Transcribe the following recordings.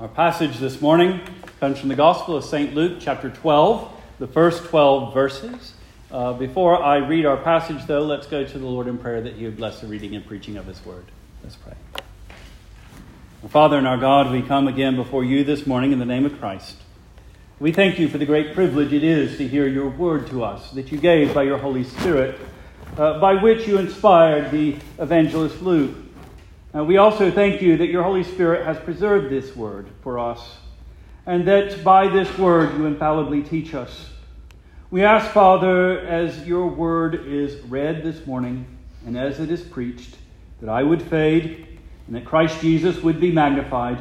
Our passage this morning comes from the Gospel of St. Luke, chapter 12, the first 12 verses. Uh, before I read our passage, though, let's go to the Lord in prayer that He would bless the reading and preaching of His word. Let's pray. Our Father and our God, we come again before you this morning in the name of Christ. We thank you for the great privilege it is to hear your word to us that you gave by your Holy Spirit, uh, by which you inspired the evangelist Luke uh, we also thank you that your Holy Spirit has preserved this word for us, and that by this word you infallibly teach us. We ask, Father, as your word is read this morning and as it is preached, that I would fade and that Christ Jesus would be magnified.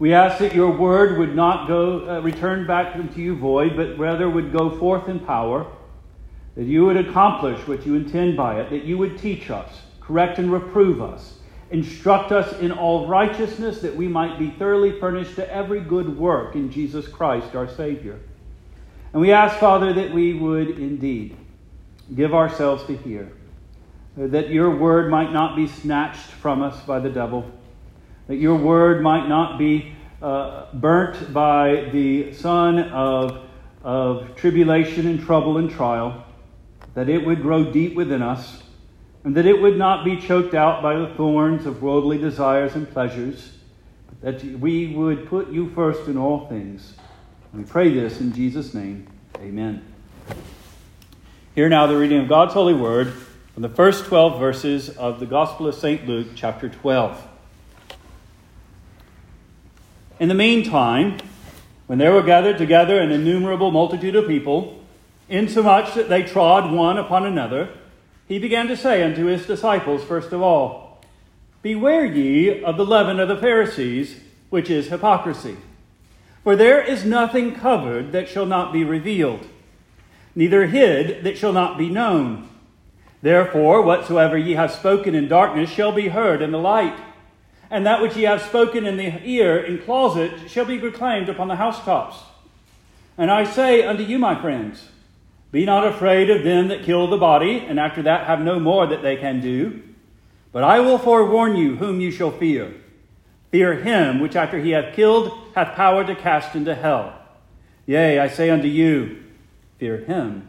We ask that your word would not go uh, return back to you void, but rather would go forth in power, that you would accomplish what you intend by it, that you would teach us, correct and reprove us Instruct us in all righteousness that we might be thoroughly furnished to every good work in Jesus Christ our Savior. And we ask, Father, that we would indeed give ourselves to hear, that your word might not be snatched from us by the devil, that your word might not be uh, burnt by the sun of, of tribulation and trouble and trial, that it would grow deep within us and that it would not be choked out by the thorns of worldly desires and pleasures, but that we would put you first in all things. We pray this in Jesus' name. Amen. Hear now the reading of God's holy word from the first 12 verses of the Gospel of St. Luke, chapter 12. In the meantime, when there were gathered together an innumerable multitude of people, insomuch that they trod one upon another, he began to say unto his disciples, first of all, Beware ye of the leaven of the Pharisees, which is hypocrisy. For there is nothing covered that shall not be revealed, neither hid that shall not be known. Therefore, whatsoever ye have spoken in darkness shall be heard in the light, and that which ye have spoken in the ear in closet shall be proclaimed upon the housetops. And I say unto you, my friends, be not afraid of them that kill the body, and after that have no more that they can do. But I will forewarn you whom you shall fear. Fear him which after he hath killed hath power to cast into hell. Yea, I say unto you, fear him.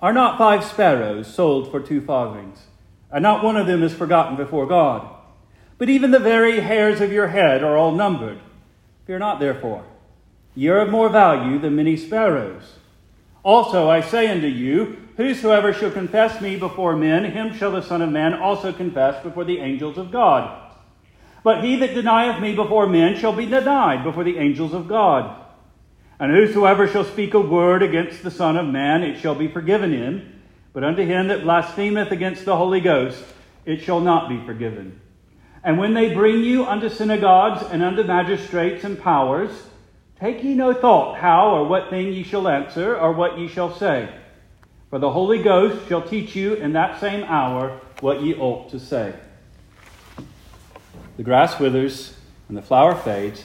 Are not five sparrows sold for two farthings? And not one of them is forgotten before God. But even the very hairs of your head are all numbered. Fear not, therefore. Ye are of more value than many sparrows. Also I say unto you, Whosoever shall confess me before men, him shall the Son of Man also confess before the angels of God. But he that denieth me before men shall be denied before the angels of God. And whosoever shall speak a word against the Son of Man, it shall be forgiven him. But unto him that blasphemeth against the Holy Ghost, it shall not be forgiven. And when they bring you unto synagogues and unto magistrates and powers, Take ye no thought how or what thing ye shall answer, or what ye shall say. For the Holy Ghost shall teach you in that same hour what ye ought to say. The grass withers and the flower fades,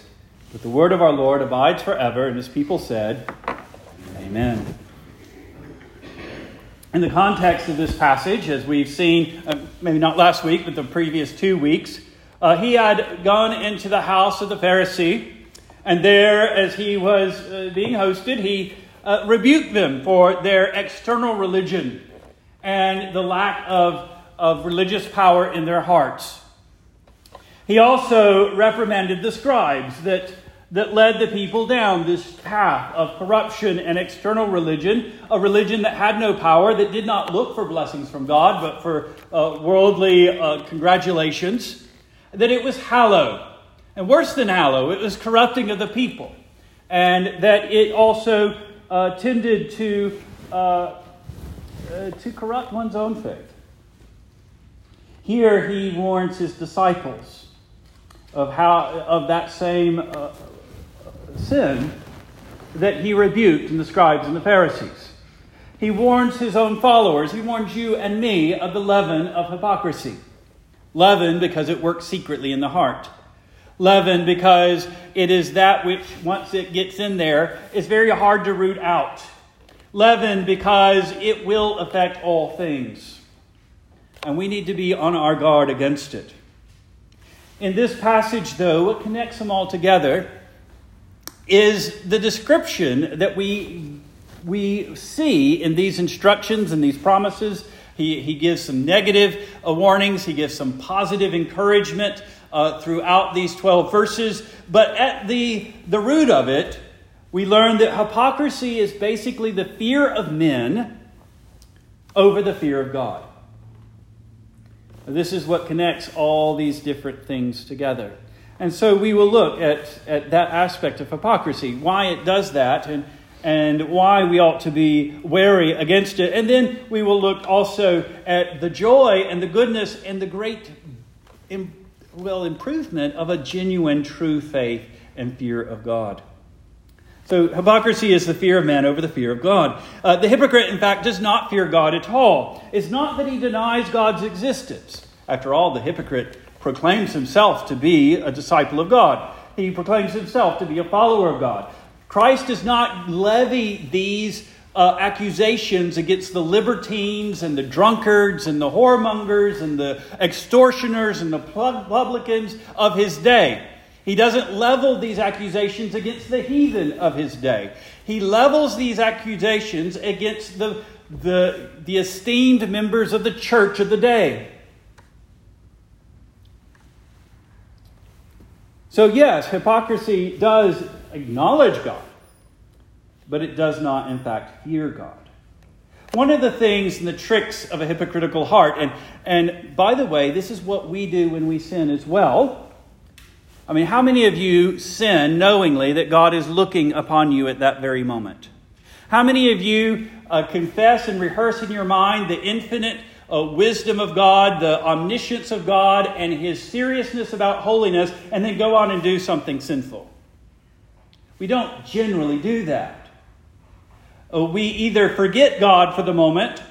but the word of our Lord abides forever. And his people said, Amen. In the context of this passage, as we've seen, uh, maybe not last week, but the previous two weeks, uh, he had gone into the house of the Pharisee and there, as he was uh, being hosted, he uh, rebuked them for their external religion and the lack of, of religious power in their hearts. He also reprimanded the scribes that, that led the people down this path of corruption and external religion, a religion that had no power, that did not look for blessings from God, but for uh, worldly uh, congratulations, that it was hollow and worse than hallow, it was corrupting of the people. And that it also uh, tended to, uh, uh, to corrupt one's own faith. Here he warns his disciples of, how, of that same uh, sin that he rebuked in the scribes and the Pharisees. He warns his own followers, he warns you and me of the leaven of hypocrisy. Leaven because it works secretly in the heart leaven because it is that which, once it gets in there, is very hard to root out. Leaven because it will affect all things. And we need to be on our guard against it. in this passage, though, what connects them all together is the description that we, we see in these instructions and these promises. He, he gives some negative uh, warnings, he gives some positive encouragement uh, throughout these 12 verses. But at the, the root of it, we learn that hypocrisy is basically the fear of men over the fear of God. This is what connects all these different things together. And so we will look at, at that aspect of hypocrisy, why it does that, and, and why we ought to be wary against it. And then we will look also at the joy and the goodness and the great well, improvement of a genuine, true faith and fear of God. So, hypocrisy is the fear of man over the fear of God. Uh, the hypocrite, in fact, does not fear God at all. It's not that he denies God's existence. After all, the hypocrite proclaims himself to be a disciple of God, he proclaims himself to be a follower of God. Christ does not levy these uh, accusations against the libertines and the drunkards and the whoremongers and the extortioners and the publicans of his day. He doesn't level these accusations against the heathen of his day. He levels these accusations against the, the, the esteemed members of the church of the day. So, yes, hypocrisy does acknowledge God, but it does not, in fact, fear God. One of the things and the tricks of a hypocritical heart, and, and by the way, this is what we do when we sin as well I mean, how many of you sin knowingly that God is looking upon you at that very moment? How many of you uh, confess and rehearse in your mind the infinite uh, wisdom of God, the omniscience of God, and his seriousness about holiness, and then go on and do something sinful? We don't generally do that. Uh, we either forget God for the moment,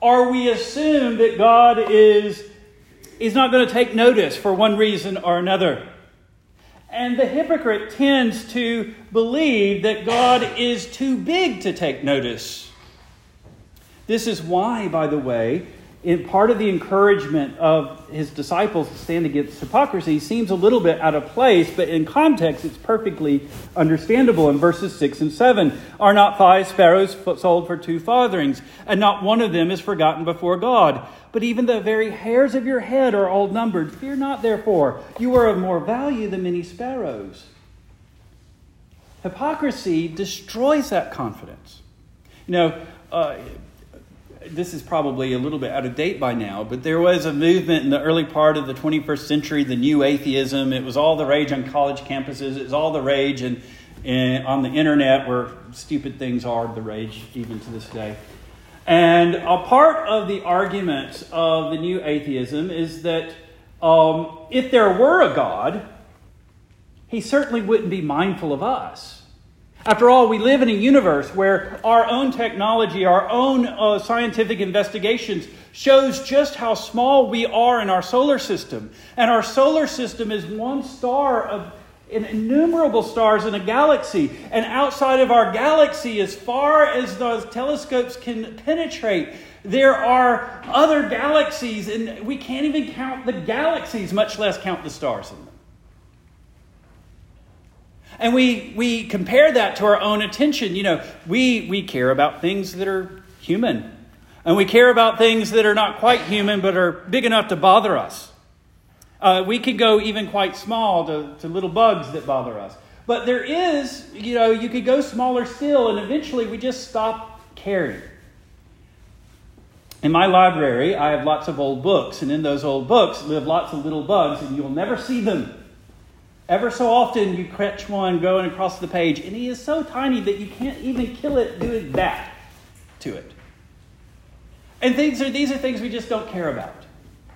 or we assume that God is, is not going to take notice for one reason or another. And the hypocrite tends to believe that God is too big to take notice. This is why, by the way, in part of the encouragement of his disciples to stand against hypocrisy seems a little bit out of place, but in context it's perfectly understandable. In verses 6 and 7 Are not five sparrows sold for two farthings, and not one of them is forgotten before God? But even the very hairs of your head are all numbered. Fear not, therefore, you are of more value than many sparrows. Hypocrisy destroys that confidence. You know, uh, this is probably a little bit out of date by now, but there was a movement in the early part of the 21st century, the new atheism. It was all the rage on college campuses, it was all the rage and, and on the internet where stupid things are the rage even to this day. And a part of the argument of the new atheism is that um, if there were a God, he certainly wouldn't be mindful of us. After all, we live in a universe where our own technology, our own uh, scientific investigations shows just how small we are in our solar system. And our solar system is one star of innumerable stars in a galaxy. And outside of our galaxy, as far as those telescopes can penetrate, there are other galaxies, and we can't even count the galaxies, much less count the stars in them. And we, we compare that to our own attention. You know, we, we care about things that are human. And we care about things that are not quite human, but are big enough to bother us. Uh, we could go even quite small to, to little bugs that bother us. But there is, you know, you could go smaller still, and eventually we just stop caring. In my library, I have lots of old books, and in those old books live lots of little bugs, and you'll never see them. Ever so often, you catch one going across the page, and he is so tiny that you can't even kill it doing that to it. And things are, these are things we just don't care about.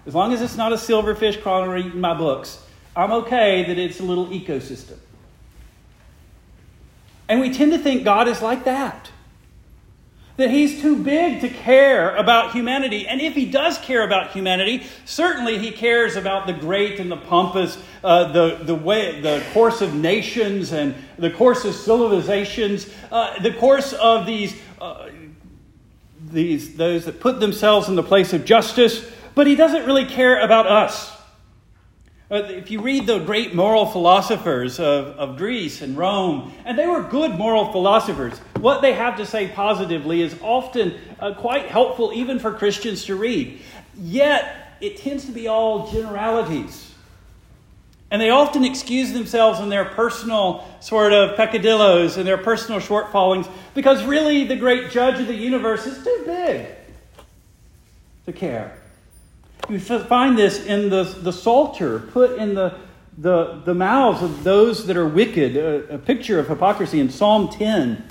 As long as it's not a silverfish crawling eating my books, I'm okay that it's a little ecosystem. And we tend to think God is like that that he's too big to care about humanity. And if he does care about humanity, certainly he cares about the great and the pompous, uh, the, the, way, the course of nations and the course of civilizations, uh, the course of these, uh, these, those that put themselves in the place of justice. But he doesn't really care about us. If you read the great moral philosophers of, of Greece and Rome, and they were good moral philosophers, what they have to say positively is often uh, quite helpful even for Christians to read. Yet, it tends to be all generalities. And they often excuse themselves in their personal sort of peccadillos and their personal shortfallings because really the great judge of the universe is too big to care. You find this in the, the Psalter put in the, the, the mouths of those that are wicked, a, a picture of hypocrisy in Psalm 10,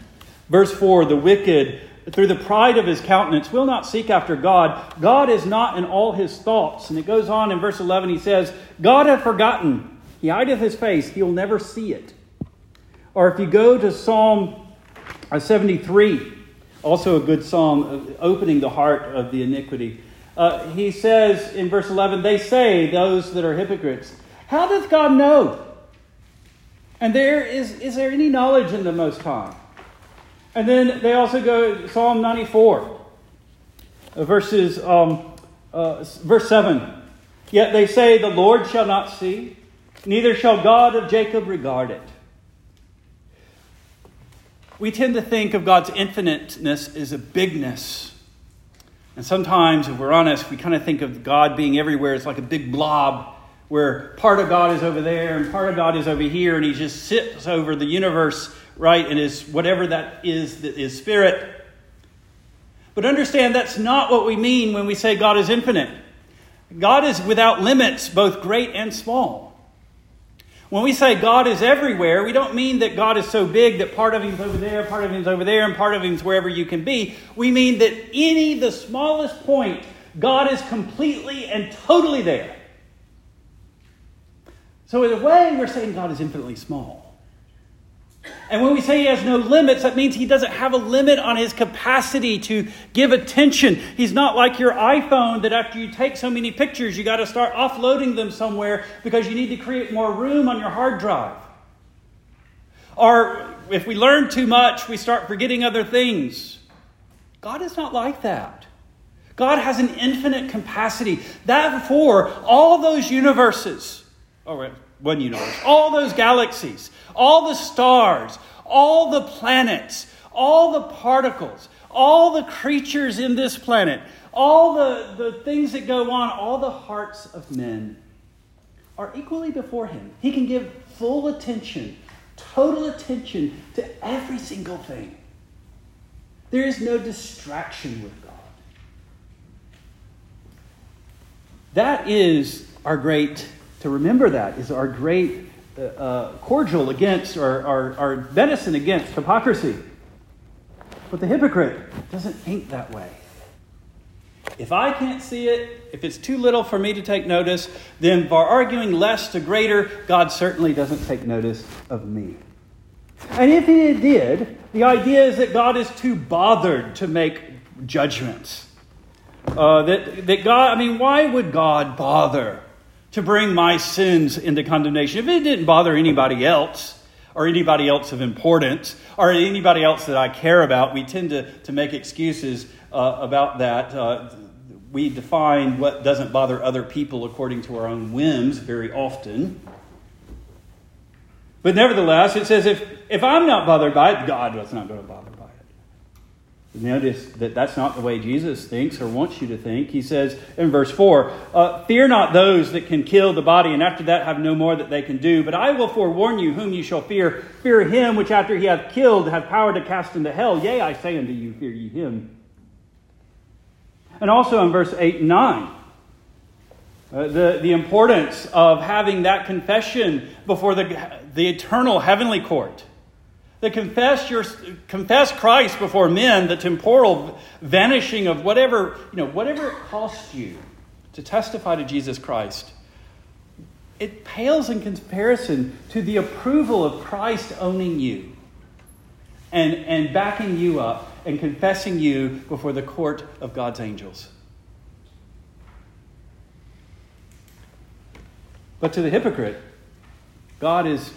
verse 4 the wicked, through the pride of his countenance, will not seek after God. God is not in all his thoughts. And it goes on in verse 11, he says, God hath forgotten. He hideth his face, he will never see it. Or if you go to Psalm uh, 73, also a good psalm opening the heart of the iniquity. Uh, he says in verse 11, They say, those that are hypocrites, How doth God know? And there is, is there any knowledge in the Most High? And then they also go Psalm 94, uh, verses, um, uh, verse 7. Yet they say, The Lord shall not see, neither shall God of Jacob regard it. We tend to think of God's infiniteness as a bigness and sometimes, if we're honest, we kind of think of God being everywhere. It's like a big blob where part of God is over there and part of God is over here, and He just sits over the universe, right? And is whatever that is that is spirit. But understand that's not what we mean when we say God is infinite. God is without limits, both great and small. When we say God is everywhere, we don't mean that God is so big that part of him's over there, part of him's over there, and part of him's wherever you can be. We mean that any, the smallest point, God is completely and totally there. So, in a way, we're saying God is infinitely small. And when we say he has no limits, that means he doesn't have a limit on his capacity to give attention. He's not like your iPhone that after you take so many pictures, you got to start offloading them somewhere because you need to create more room on your hard drive. Or if we learn too much, we start forgetting other things. God is not like that. God has an infinite capacity. Therefore, all those universes, oh, one universe, all those galaxies, all the stars, all the planets, all the particles, all the creatures in this planet, all the, the things that go on, all the hearts of men are equally before him. He can give full attention, total attention to every single thing. There is no distraction with God. That is our great, to remember that is our great uh, uh, cordial against or, or, or venison against hypocrisy. But the hypocrite doesn't think that way. If I can't see it, if it's too little for me to take notice, then by arguing less to greater, God certainly doesn't take notice of me. And if he did, the idea is that God is too bothered to make judgments. Uh, that, that God, I mean, why would God bother to bring my sins into condemnation. If it didn't bother anybody else, or anybody else of importance, or anybody else that I care about, we tend to, to make excuses uh, about that. Uh, we define what doesn't bother other people according to our own whims very often. But nevertheless, it says if, if I'm not bothered by it, God was not going to bother Notice that that's not the way Jesus thinks or wants you to think. He says in verse 4 uh, Fear not those that can kill the body, and after that have no more that they can do. But I will forewarn you whom you shall fear. Fear him which after he hath killed hath power to cast into hell. Yea, I say unto you, fear ye him. And also in verse 8 and 9. Uh, the, the importance of having that confession before the, the eternal heavenly court that confess your confess Christ before men, the temporal vanishing of whatever, you know, whatever it costs you to testify to Jesus Christ. It pales in comparison to the approval of Christ owning you and, and backing you up and confessing you before the court of God's angels. But to the hypocrite, God is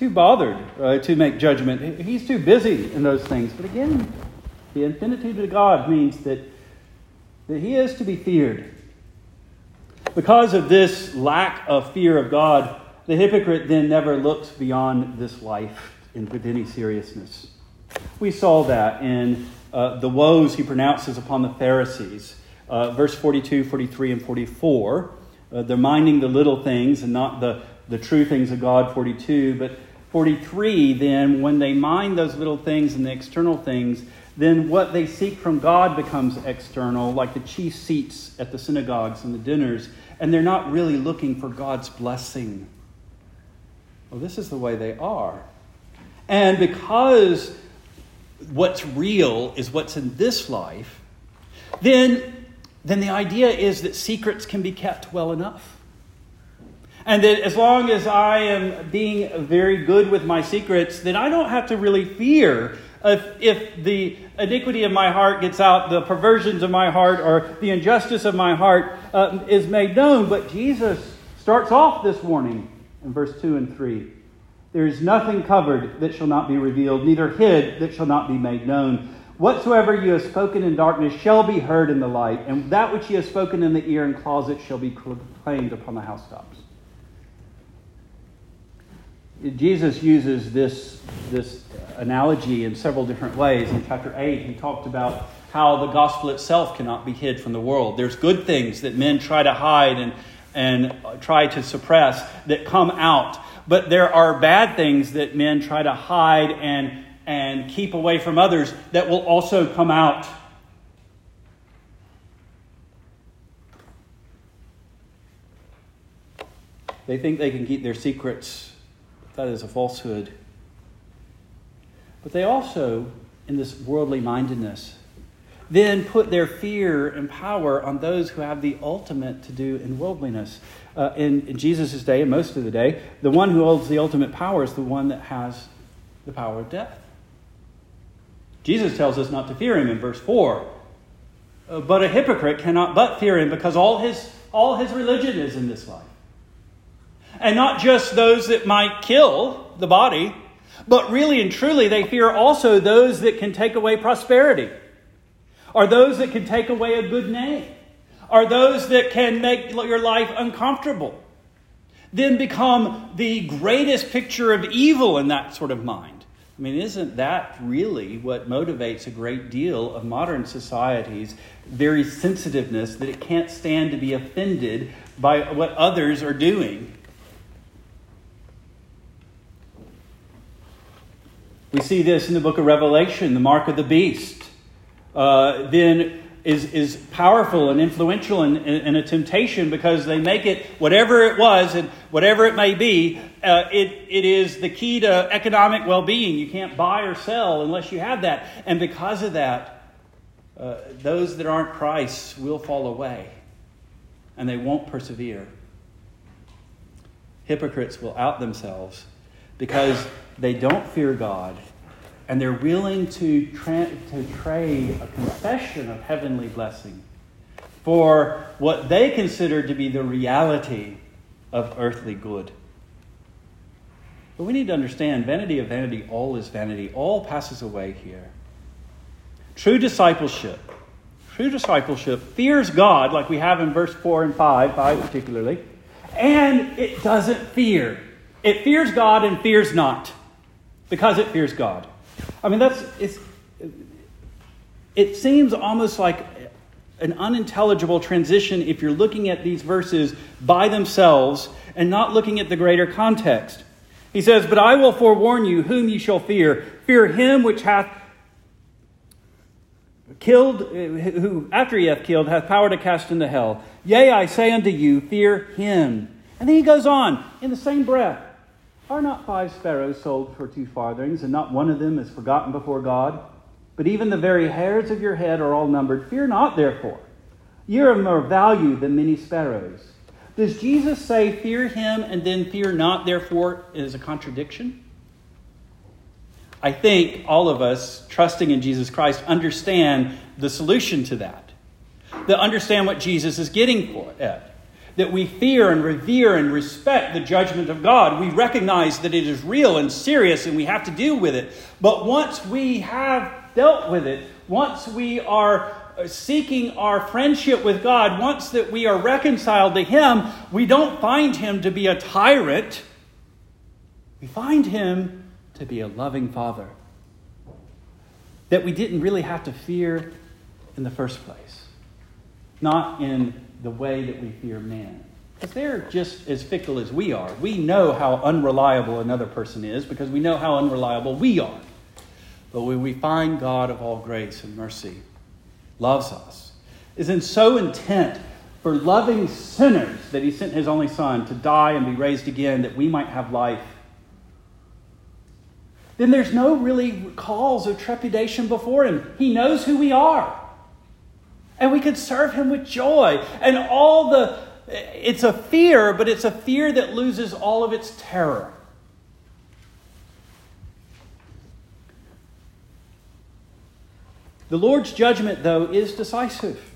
too bothered uh, to make judgment. He's too busy in those things. But again, the infinitude of God means that, that he is to be feared. Because of this lack of fear of God, the hypocrite then never looks beyond this life in, with any seriousness. We saw that in uh, the woes he pronounces upon the Pharisees. Uh, verse 42, 43, and 44. Uh, they're minding the little things and not the, the true things of God, 42. But 43, then, when they mind those little things and the external things, then what they seek from God becomes external, like the chief seats at the synagogues and the dinners, and they're not really looking for God's blessing. Well, this is the way they are. And because what's real is what's in this life, then, then the idea is that secrets can be kept well enough. And that as long as I am being very good with my secrets, then I don't have to really fear if, if the iniquity of my heart gets out, the perversions of my heart, or the injustice of my heart uh, is made known. But Jesus starts off this warning in verse 2 and 3. There is nothing covered that shall not be revealed, neither hid that shall not be made known. Whatsoever you have spoken in darkness shall be heard in the light, and that which you have spoken in the ear and closet shall be proclaimed upon the housetops. Jesus uses this, this analogy in several different ways. In chapter 8, he talked about how the gospel itself cannot be hid from the world. There's good things that men try to hide and, and try to suppress that come out but there are bad things that men try to hide and, and keep away from others that will also come out. They think they can keep their secrets. That is a falsehood. But they also, in this worldly mindedness, then put their fear and power on those who have the ultimate to do in worldliness uh, in, in Jesus' day and most of the day, the one who holds the ultimate power is the one that has the power of death. Jesus tells us not to fear him in verse 4. Uh, but a hypocrite cannot but fear him because all his, all his religion is in this life. And not just those that might kill the body, but really and truly they fear also those that can take away prosperity, or those that can take away a good name are those that can make your life uncomfortable, then become the greatest picture of evil in that sort of mind. I mean, isn't that really what motivates a great deal of modern society's very sensitiveness that it can't stand to be offended by what others are doing? We see this in the book of Revelation, the mark of the beast. Uh, then is, is powerful and influential and, a temptation because they make it whatever it was and whatever it may be, uh, it, it is the key to economic well being. You can't buy or sell unless you have that. And because of that, uh, those that aren't Christ will fall away and they won't persevere. Hypocrites will out themselves because they don't fear God and they're willing to, tra- to trade a confession of heavenly blessing for what they consider to be the reality of earthly good. But we need to understand vanity of vanity, all is vanity. All passes away here. True discipleship, true discipleship fears God, like we have in verse 4 and 5, 5 particularly, and it doesn't fear. It fears God and fears not because it fears God. I mean, that's it's, it seems almost like an unintelligible transition if you're looking at these verses by themselves and not looking at the greater context. He says, But I will forewarn you whom ye shall fear. Fear him which hath killed, who after he hath killed, hath power to cast into hell. Yea, I say unto you, fear him. And then he goes on in the same breath. Are not five sparrows sold for two farthings, and not one of them is forgotten before God? But even the very hairs of your head are all numbered. Fear not, therefore. You are of more value than many sparrows. Does Jesus say, Fear him, and then fear not, therefore, is a contradiction? I think all of us, trusting in Jesus Christ, understand the solution to that. That understand what Jesus is getting for that we fear and revere and respect the judgment of God. We recognize that it is real and serious and we have to deal with it. But once we have dealt with it, once we are uh, seeking our friendship with God, once that we are reconciled to Him, we don't find Him to be a tyrant. We find Him to be a loving Father that we didn't really have to fear in the first place, not in the way that we fear man. Because they're just as fickle as we are. We know how unreliable another person is because we know how unreliable we are. But when we find God of all grace and mercy loves us, is in so intent for loving sinners that he sent his only Son to die and be raised again that we might have life, then there's no really cause of trepidation before him. He knows who we are. And we can serve him with joy. And all the it's a fear, but it's a fear that loses all of its terror. The Lord's judgment, though, is decisive,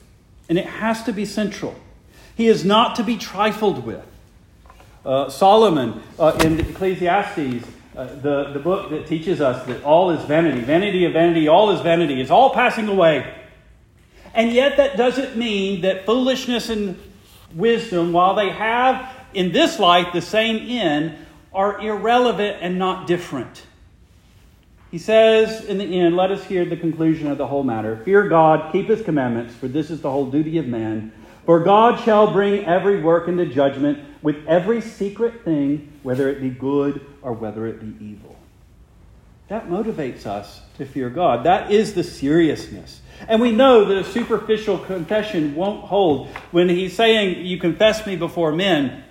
and it has to be central. He is not to be trifled with. Uh, Solomon uh, in Ecclesiastes, uh, the, the book that teaches us that all is vanity, vanity of vanity, all is vanity, it's all passing away. And yet, that doesn't mean that foolishness and wisdom, while they have in this life the same end, are irrelevant and not different. He says in the end, let us hear the conclusion of the whole matter. Fear God, keep his commandments, for this is the whole duty of man. For God shall bring every work into judgment with every secret thing, whether it be good or whether it be evil. That motivates us to fear God. That is the seriousness and we know that a superficial confession won't hold. When he's saying, You confess me before men,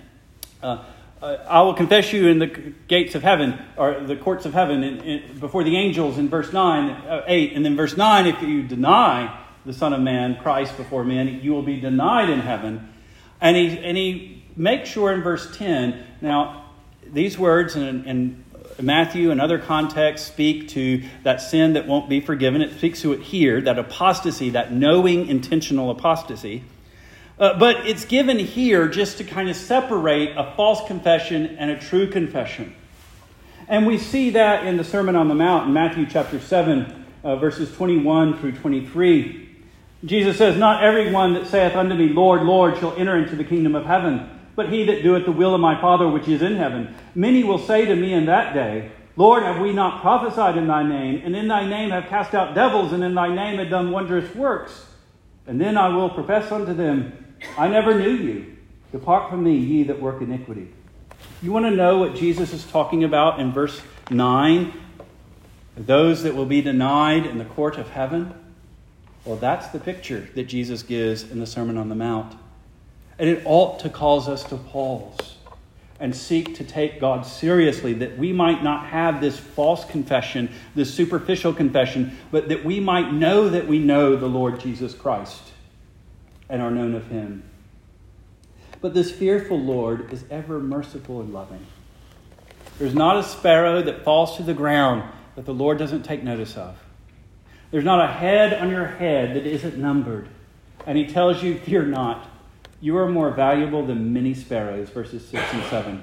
uh, uh, I will confess you in the gates of heaven, or the courts of heaven, in, in, before the angels in verse 9, uh, 8. And then verse 9, if you deny the Son of Man, Christ, before men, you will be denied in heaven. And he, and he makes sure in verse 10, now, these words, and, and Matthew and other contexts speak to that sin that won't be forgiven. It speaks to it here, that apostasy, that knowing, intentional apostasy. Uh, but it's given here just to kind of separate a false confession and a true confession. And we see that in the Sermon on the Mount in Matthew chapter 7, uh, verses 21 through 23. Jesus says, Not everyone that saith unto me, Lord, Lord, shall enter into the kingdom of heaven but he that doeth the will of my Father which is in heaven. Many will say to me in that day, Lord, have we not prophesied in thy name, and in thy name have cast out devils, and in thy name have done wondrous works? And then I will profess unto them, I never knew you. Depart from me, ye that work iniquity. You want to know what Jesus is talking about in verse 9? Those that will be denied in the court of heaven? Well, that's the picture that Jesus gives in the Sermon on the Mount. And it ought to cause us to pause and seek to take God seriously, that we might not have this false confession, this superficial confession, but that we might know that we know the Lord Jesus Christ and are known of Him. But this fearful Lord is ever merciful and loving. There's not a sparrow that falls to the ground that the Lord doesn't take notice of. There's not a head on your head that isn't numbered. And He tells you, Fear not. You are more valuable than many sparrows, verses 6 and 7.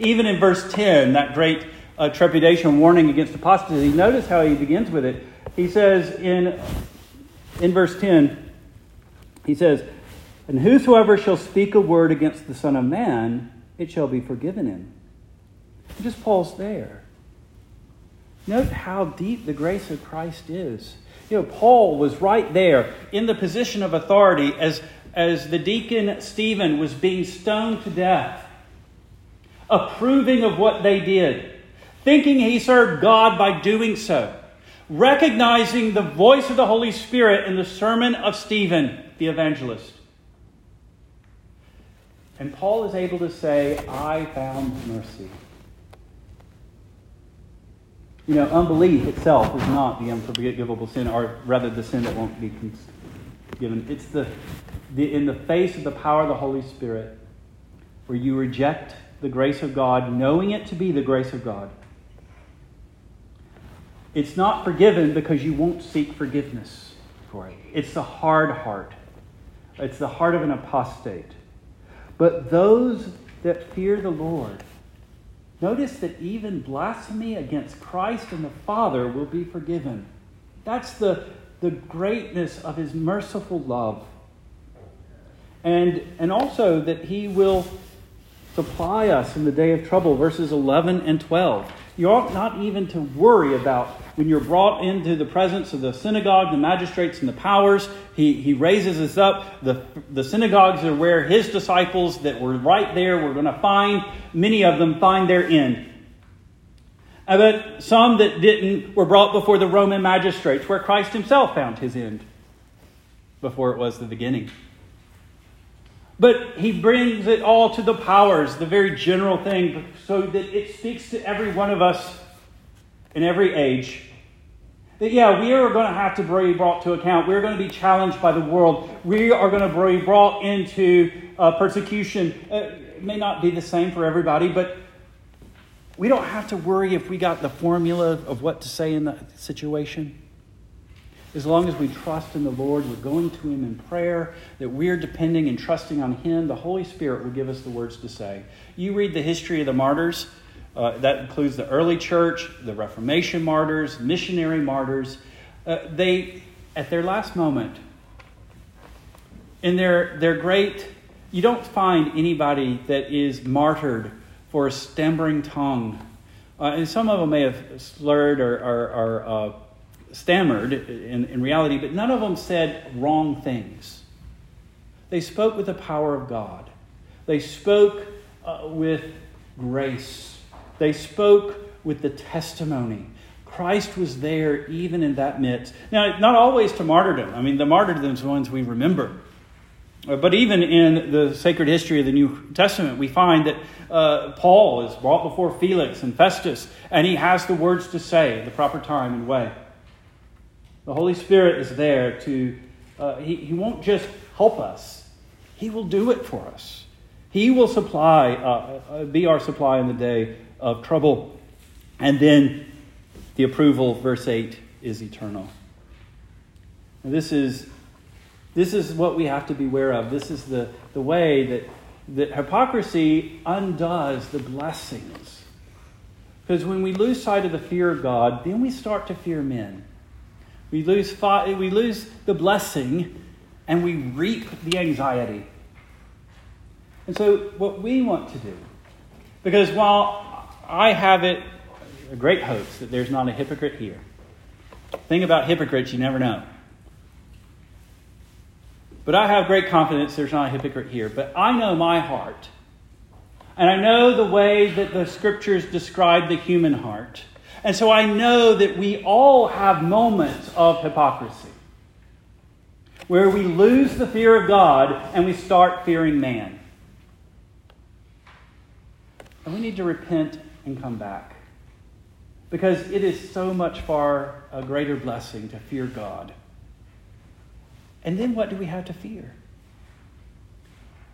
Even in verse 10, that great uh, trepidation warning against apostasy, notice how he begins with it. He says in, in verse 10, he says, And whosoever shall speak a word against the Son of Man, it shall be forgiven him. Just pause there. Note how deep the grace of Christ is. You know, Paul was right there in the position of authority as as the deacon Stephen was being stoned to death, approving of what they did, thinking he served God by doing so, recognizing the voice of the Holy Spirit in the sermon of Stephen, the evangelist. And Paul is able to say, I found mercy. You know, unbelief itself is not the unforgivable sin, or rather the sin that won't be given. It's the the, in the face of the power of the Holy Spirit, where you reject the grace of God, knowing it to be the grace of God. It's not forgiven because you won't seek forgiveness for it. It's the hard heart. It's the heart of an apostate. But those that fear the Lord, notice that even blasphemy against Christ and the Father will be forgiven. That's the, the greatness of his merciful love. And, and also that he will supply us in the day of trouble, verses 11 and 12. You ought not even to worry about when you're brought into the presence of the synagogue, the magistrates, and the powers. He, he raises us up. The, the synagogues are where his disciples that were right there, we're going to find, many of them find their end. Uh, but some that didn't were brought before the Roman magistrates, where Christ himself found his end before it was the beginning. But he brings it all to the powers, the very general thing, so that it speaks to every one of us in every age. That, yeah, we are going to have to be brought to account. We're going to be challenged by the world. We are going to be brought into uh, persecution. Uh, it may not be the same for everybody, but we don't have to worry if we got the formula of what to say in the situation. As long as we trust in the Lord, we're going to Him in prayer, that we're depending and trusting on Him, the Holy Spirit will give us the words to say. You read the history of the martyrs, uh, that includes the early church, the Reformation martyrs, missionary martyrs. Uh, they, at their last moment, in their, their great, you don't find anybody that is martyred for a stammering tongue. Uh, and some of them may have slurred or, or, or uh, stammered in, in reality, but none of them said wrong things. They spoke with the power of God, they spoke uh, with grace, they spoke with the testimony. Christ was there even in that midst. Now, not always to martyrdom. I mean, the martyrdoms are ones we remember. But even in the sacred history of the New Testament, we find that uh, Paul is brought before Felix and Festus, and he has the words to say the proper time and way. The Holy Spirit is there to, uh, he, he won't just help us, He will do it for us. He will supply, uh, uh, be our supply in the day of trouble. And then the approval, verse 8, is eternal. This is, this is what we have to beware of. This is the, the way that, that hypocrisy undoes the blessings. Because when we lose sight of the fear of God, then we start to fear men. We lose, we lose the blessing and we reap the anxiety. And so, what we want to do, because while I have it a great hopes that there's not a hypocrite here, thing about hypocrites, you never know. But I have great confidence there's not a hypocrite here. But I know my heart. And I know the way that the scriptures describe the human heart. And so I know that we all have moments of hypocrisy where we lose the fear of God and we start fearing man. And we need to repent and come back. Because it is so much far a greater blessing to fear God. And then what do we have to fear?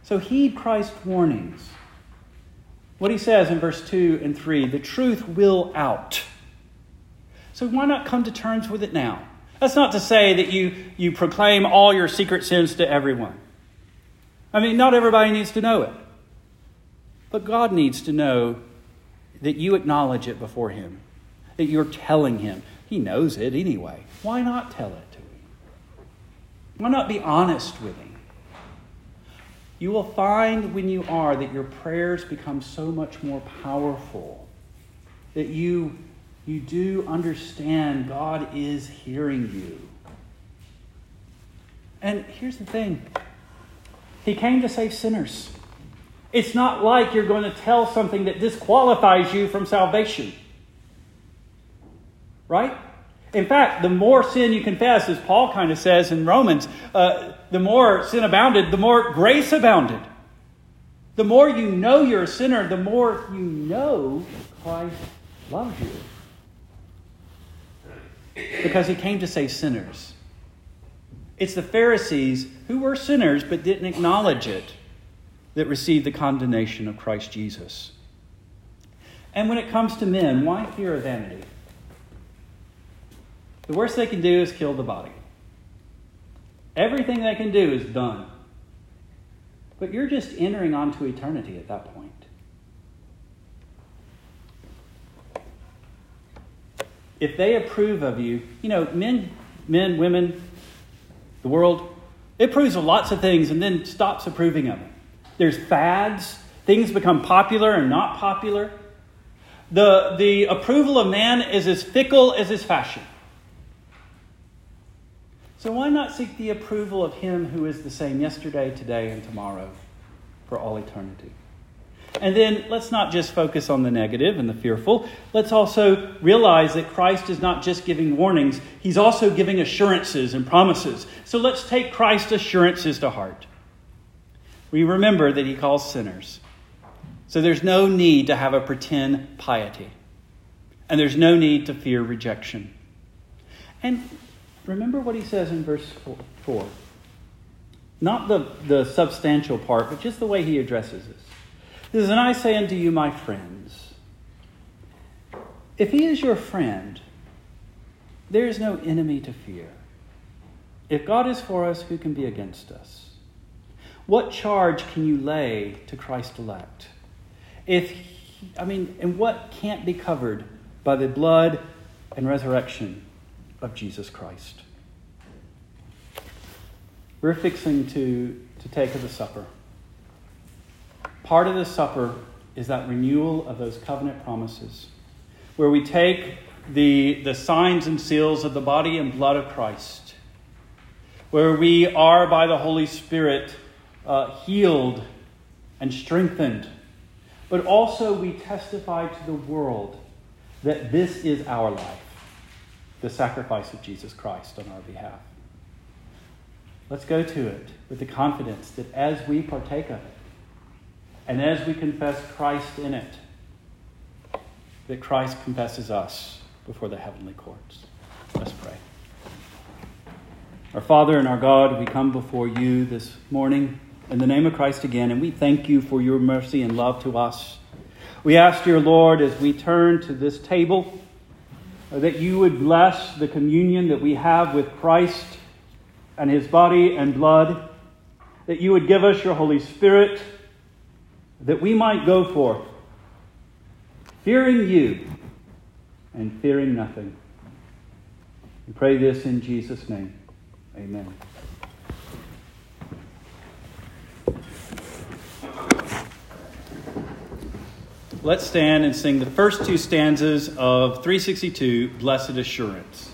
So heed Christ's warnings. What he says in verse 2 and 3 the truth will out. So why not come to terms with it now? That's not to say that you, you proclaim all your secret sins to everyone. I mean, not everybody needs to know it. But God needs to know that you acknowledge it before Him, that you're telling Him. He knows it anyway. Why not tell it? Why not be honest with Him? You will find when you are that your prayers become so much more powerful, that you you do understand God is hearing you. And here's the thing He came to save sinners. It's not like you're going to tell something that disqualifies you from salvation. Right? In fact, the more sin you confess, as Paul kind of says in Romans, uh, the more sin abounded, the more grace abounded. The more you know you're a sinner, the more you know Christ loves you because he came to save sinners. It's the Pharisees who were sinners but didn't acknowledge it that received the condemnation of Christ Jesus. And when it comes to men, why fear of vanity? The worst they can do is kill the body. Everything they can do is done. But you're just entering onto eternity at that point. if they approve of you, you know, men men, women, the world, it approves of lots of things and then stops approving of them. There's fads, things become popular and not popular. The, the approval of man is as fickle as his fashion. So why not seek the approval of him who is the same yesterday, today, and tomorrow for all eternity? And then let's not just focus on the negative and the fearful. Let's also realize that Christ is not just giving warnings, he's also giving assurances and promises. So let's take Christ's assurances to heart. We remember that he calls sinners. So there's no need to have a pretend piety. And there's no need to fear rejection. And remember what he says in verse 4. Not the, the substantial part, but just the way he addresses us. He says, And I say unto you, my friends, if he is your friend, there is no enemy to fear. If God is for us, who can be against us? What charge can you lay to Christ elect? If, I mean, and what can't be covered by the blood and resurrection of Jesus Christ? We're fixing to, to take of the supper. Part of the supper is that renewal of those covenant promises, where we take the, the signs and seals of the body and blood of Christ, where we are by the Holy Spirit uh, healed and strengthened, but also we testify to the world that this is our life, the sacrifice of Jesus Christ on our behalf. Let's go to it with the confidence that as we partake of it, and as we confess Christ in it, that Christ confesses us before the heavenly courts. Let's pray. Our Father and our God, we come before you this morning in the name of Christ again, and we thank you for your mercy and love to us. We ask, dear Lord, as we turn to this table, Uh, that you would bless the communion that we have with Christ and his body and blood, that you would give us your Holy Spirit that we might go forth, fearing you and fearing nothing. We pray this in Jesus' name. Amen. Let's stand and sing the first two stanzas of 362, Blessed Assurance.